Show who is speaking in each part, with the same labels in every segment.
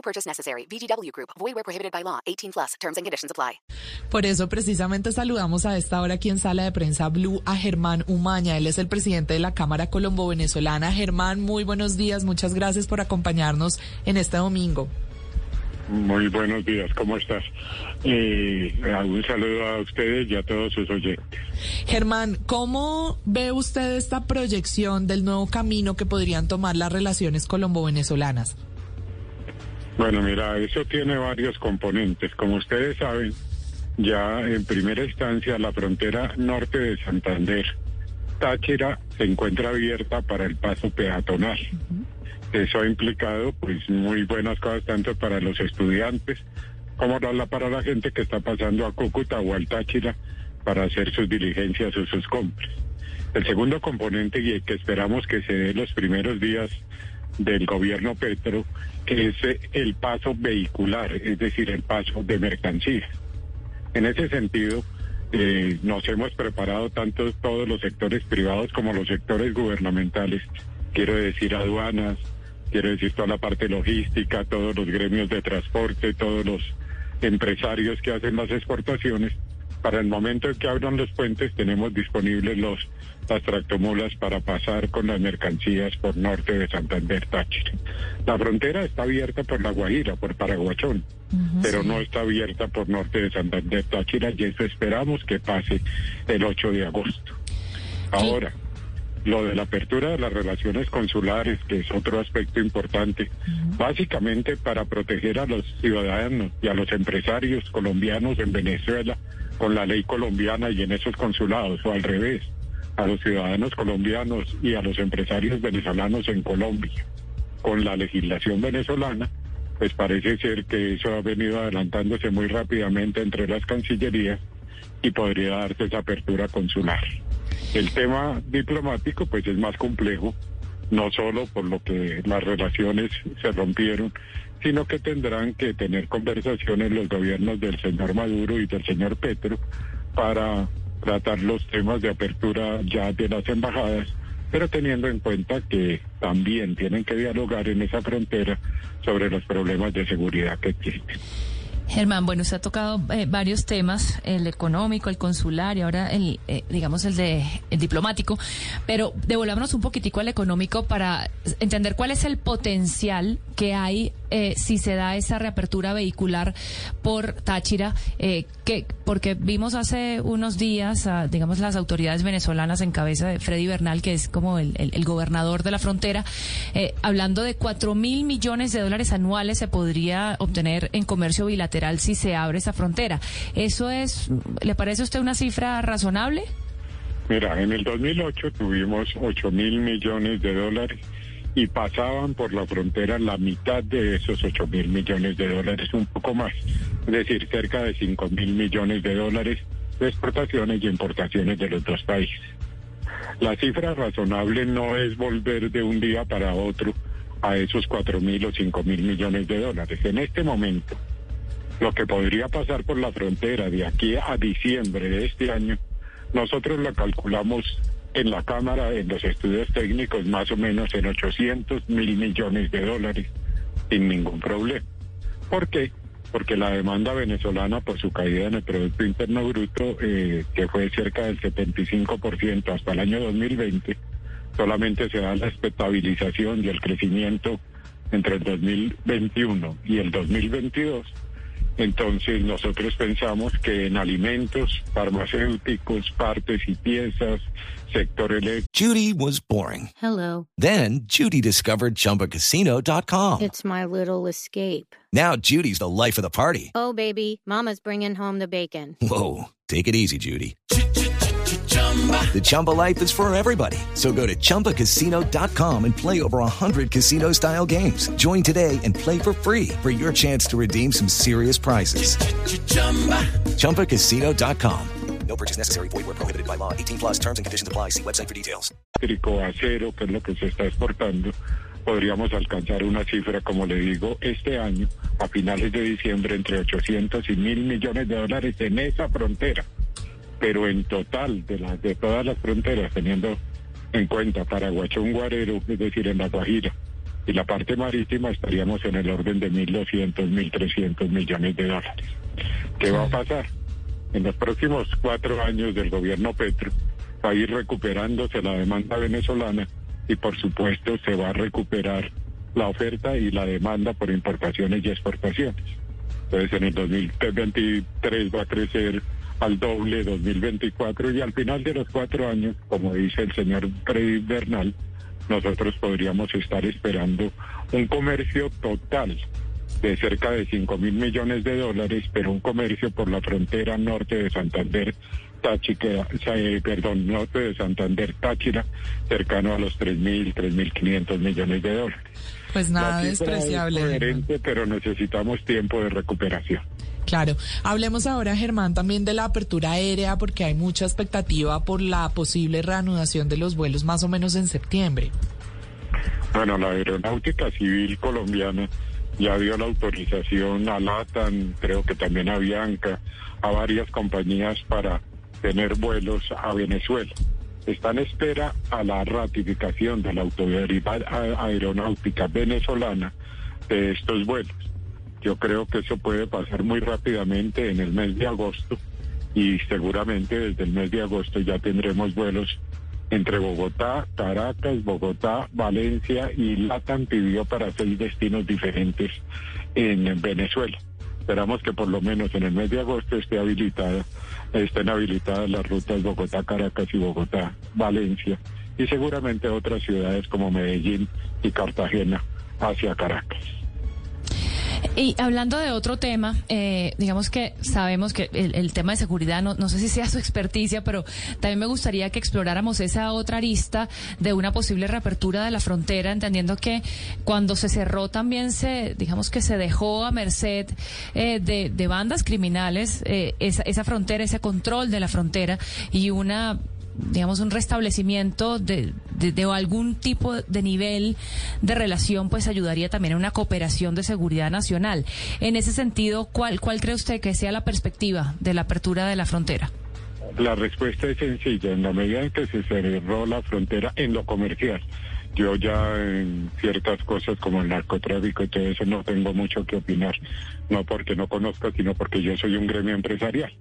Speaker 1: No purchase necessary. VGW Group. Void where prohibited by law. 18 plus. Terms and conditions apply.
Speaker 2: Por eso precisamente saludamos a esta hora aquí en Sala de Prensa Blue a Germán Umaña. Él es el presidente de la Cámara Colombo-Venezolana. Germán, muy buenos días. Muchas gracias por acompañarnos en este domingo.
Speaker 3: Muy buenos días, ¿cómo estás? Eh, un saludo a ustedes y a todos sus oyentes.
Speaker 2: Germán, ¿cómo ve usted esta proyección del nuevo camino que podrían tomar las relaciones colombo-venezolanas?
Speaker 3: Bueno, mira, eso tiene varios componentes. Como ustedes saben, ya en primera instancia la frontera norte de Santander, Táchira, se encuentra abierta para el paso peatonal. Eso ha implicado pues muy buenas cosas tanto para los estudiantes como para la gente que está pasando a Cúcuta o al Táchira para hacer sus diligencias o sus compras. El segundo componente y que esperamos que se dé los primeros días del gobierno Petro es el paso vehicular, es decir, el paso de mercancías. En ese sentido, eh, nos hemos preparado tanto todos los sectores privados como los sectores gubernamentales, quiero decir aduanas, quiero decir toda la parte logística, todos los gremios de transporte, todos los empresarios que hacen las exportaciones. Para el momento en que abran los puentes tenemos disponibles los las tractomulas para pasar con las mercancías por norte de Santander, Táchira. La frontera está abierta por La Guajira, por Paraguachón, pero no está abierta por norte de Santander, Táchira, y eso esperamos que pase el 8 de agosto. Ahora, lo de la apertura de las relaciones consulares, que es otro aspecto importante, básicamente para proteger a los ciudadanos y a los empresarios colombianos en Venezuela con la ley colombiana y en esos consulados, o al revés a los ciudadanos colombianos y a los empresarios venezolanos en Colombia con la legislación venezolana, pues parece ser que eso ha venido adelantándose muy rápidamente entre las cancillerías y podría darse esa apertura consular. El tema diplomático pues es más complejo, no solo por lo que las relaciones se rompieron, sino que tendrán que tener conversaciones los gobiernos del señor Maduro y del señor Petro para tratar los temas de apertura ya de las embajadas, pero teniendo en cuenta que también tienen que dialogar en esa frontera sobre los problemas de seguridad que existen.
Speaker 4: Germán, bueno, usted ha tocado eh, varios temas, el económico, el consular y ahora el, eh, digamos, el de el diplomático, pero devolvámonos un poquitico al económico para entender cuál es el potencial que hay eh, si se da esa reapertura vehicular por Táchira, que porque vimos hace unos días, digamos, las autoridades venezolanas en cabeza de Freddy Bernal, que es como el, gobernador de la frontera, hablando de cuatro mil millones de dólares anuales se podría obtener en comercio bilateral si se abre esa frontera. ¿Eso es, le parece a usted una cifra razonable?
Speaker 3: Mira, en el 2008 tuvimos 8 mil millones de dólares y pasaban por la frontera la mitad de esos 8 mil millones de dólares, un poco más, es decir, cerca de 5 mil millones de dólares de exportaciones y importaciones de los dos países. La cifra razonable no es volver de un día para otro a esos 4 mil o 5 mil millones de dólares. En este momento, lo que podría pasar por la frontera de aquí a diciembre de este año, nosotros lo calculamos en la Cámara, en los estudios técnicos, más o menos en 800 mil millones de dólares, sin ningún problema. ¿Por qué? Porque la demanda venezolana por su caída en el Producto Interno Bruto, eh, que fue cerca del 75% hasta el año 2020, solamente se da la estabilización y el crecimiento entre el 2021 y el 2022 entonces nosotros pensamos que en alimentos, farmacéuticos, partes y piezas, sector eléctrico.
Speaker 5: Judy was boring.
Speaker 6: Hello.
Speaker 5: Then Judy discovered chumbacasino.com.
Speaker 6: It's my little escape.
Speaker 5: Now Judy's the life of the party.
Speaker 6: Oh baby, mama's bringing home the bacon.
Speaker 5: Whoa, take it easy Judy. The Chumba life is for everybody. So go to ChumbaCasino.com and play over 100 casino style games. Join today and play for free for your chance to redeem some serious prizes. ChumbaCasino.com. No purchase necessary. Void where prohibited by law. 18 plus terms and conditions apply. See website for details.
Speaker 3: eléctrico, acero, que es lo que se está exportando, podríamos alcanzar una cifra, como le digo, este año, a finales de diciembre, entre 800 y 1000 millones de dólares en esa frontera. Pero en total, de, las de todas las fronteras, teniendo en cuenta Paraguachón, Guarero, es decir, en la Guajira, y la parte marítima, estaríamos en el orden de 1.200, 1.300 millones de dólares. ¿Qué va a pasar? En los próximos cuatro años del gobierno Petro, va a ir recuperándose la demanda venezolana y por supuesto se va a recuperar la oferta y la demanda por importaciones y exportaciones. Entonces en el 2023 va a crecer al doble 2024 y al final de los cuatro años, como dice el señor Freddy Bernal, nosotros podríamos estar esperando un comercio total de cerca de 5 mil millones de dólares, pero un comercio por la frontera norte de Santander, Táchira, eh, perdón, norte de Santander, Táchira, cercano a los 3 mil, 3 mil 500 millones de dólares.
Speaker 2: Pues nada
Speaker 3: es
Speaker 2: despreciable. Germán.
Speaker 3: coherente, pero necesitamos tiempo de recuperación.
Speaker 2: Claro. Hablemos ahora, Germán, también de la apertura aérea, porque hay mucha expectativa por la posible reanudación de los vuelos más o menos en septiembre.
Speaker 3: Bueno, la aeronáutica civil colombiana ya dio la autorización a LATAM, creo que también a Bianca, a varias compañías para tener vuelos a Venezuela. Está en espera a la ratificación de la Autoridad Aeronáutica Venezolana de estos vuelos. Yo creo que eso puede pasar muy rápidamente en el mes de agosto y seguramente desde el mes de agosto ya tendremos vuelos entre Bogotá, Caracas, Bogotá, Valencia y LATAM pidió para seis destinos diferentes en Venezuela. Esperamos que por lo menos en el mes de agosto esté habilitada, estén habilitadas las rutas Bogotá, Caracas y Bogotá, Valencia y seguramente otras ciudades como Medellín y Cartagena hacia Caracas.
Speaker 4: Y hablando de otro tema, eh, digamos que sabemos que el, el tema de seguridad, no, no sé si sea su experticia, pero también me gustaría que exploráramos esa otra arista de una posible reapertura de la frontera, entendiendo que cuando se cerró también se, digamos que se dejó a merced eh, de, de bandas criminales eh, esa, esa frontera, ese control de la frontera y una digamos, un restablecimiento de, de, algún tipo de nivel de relación, pues ayudaría también a una cooperación de seguridad nacional. En ese sentido, ¿cuál, cuál cree usted que sea la perspectiva de la apertura de la frontera?
Speaker 3: La respuesta es sencilla. En la medida en que se cerró la frontera en lo comercial, yo ya en ciertas cosas como el narcotráfico y todo eso no tengo mucho que opinar. No porque no conozco, sino porque yo soy un gremio empresarial.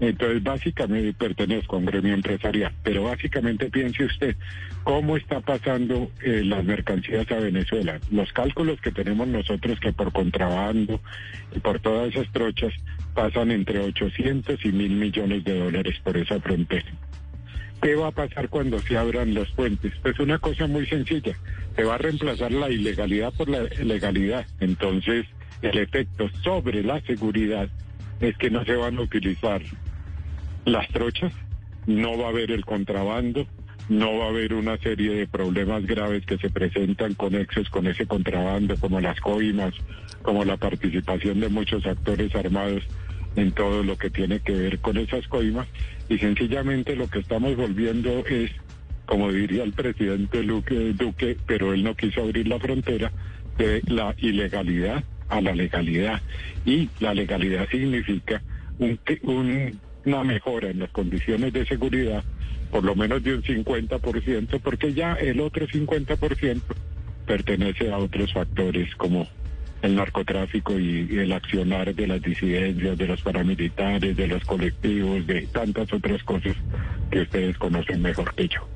Speaker 3: Entonces, básicamente pertenezco a un gremio empresarial, pero básicamente piense usted cómo está pasando eh, las mercancías a Venezuela. Los cálculos que tenemos nosotros que por contrabando y por todas esas trochas pasan entre 800 y mil millones de dólares por esa frontera. ¿Qué va a pasar cuando se abran los puentes? Pues una cosa muy sencilla. Se va a reemplazar la ilegalidad por la legalidad. Entonces, el efecto sobre la seguridad es que no se van a utilizar las trochas, no va a haber el contrabando, no va a haber una serie de problemas graves que se presentan conexos con ese contrabando, como las coimas, como la participación de muchos actores armados en todo lo que tiene que ver con esas coimas. Y sencillamente lo que estamos volviendo es, como diría el presidente Luque- Duque, pero él no quiso abrir la frontera, de la ilegalidad a la legalidad. Y la legalidad significa un, un- una mejora en las condiciones de seguridad, por lo menos de un 50%, porque ya el otro 50% pertenece a otros factores como el narcotráfico y, y el accionar de las disidencias, de los paramilitares, de los colectivos, de tantas otras cosas que ustedes conocen mejor que yo.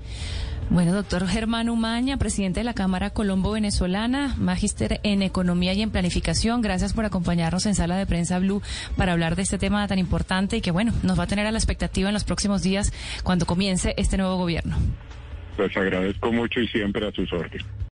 Speaker 4: Bueno, doctor Germán Umaña, presidente de la Cámara Colombo Venezolana, magíster en Economía y en Planificación, gracias por acompañarnos en Sala de Prensa Blue para hablar de este tema tan importante y que, bueno, nos va a tener a la expectativa en los próximos días cuando comience este nuevo gobierno.
Speaker 3: Les agradezco mucho y siempre a sus órdenes.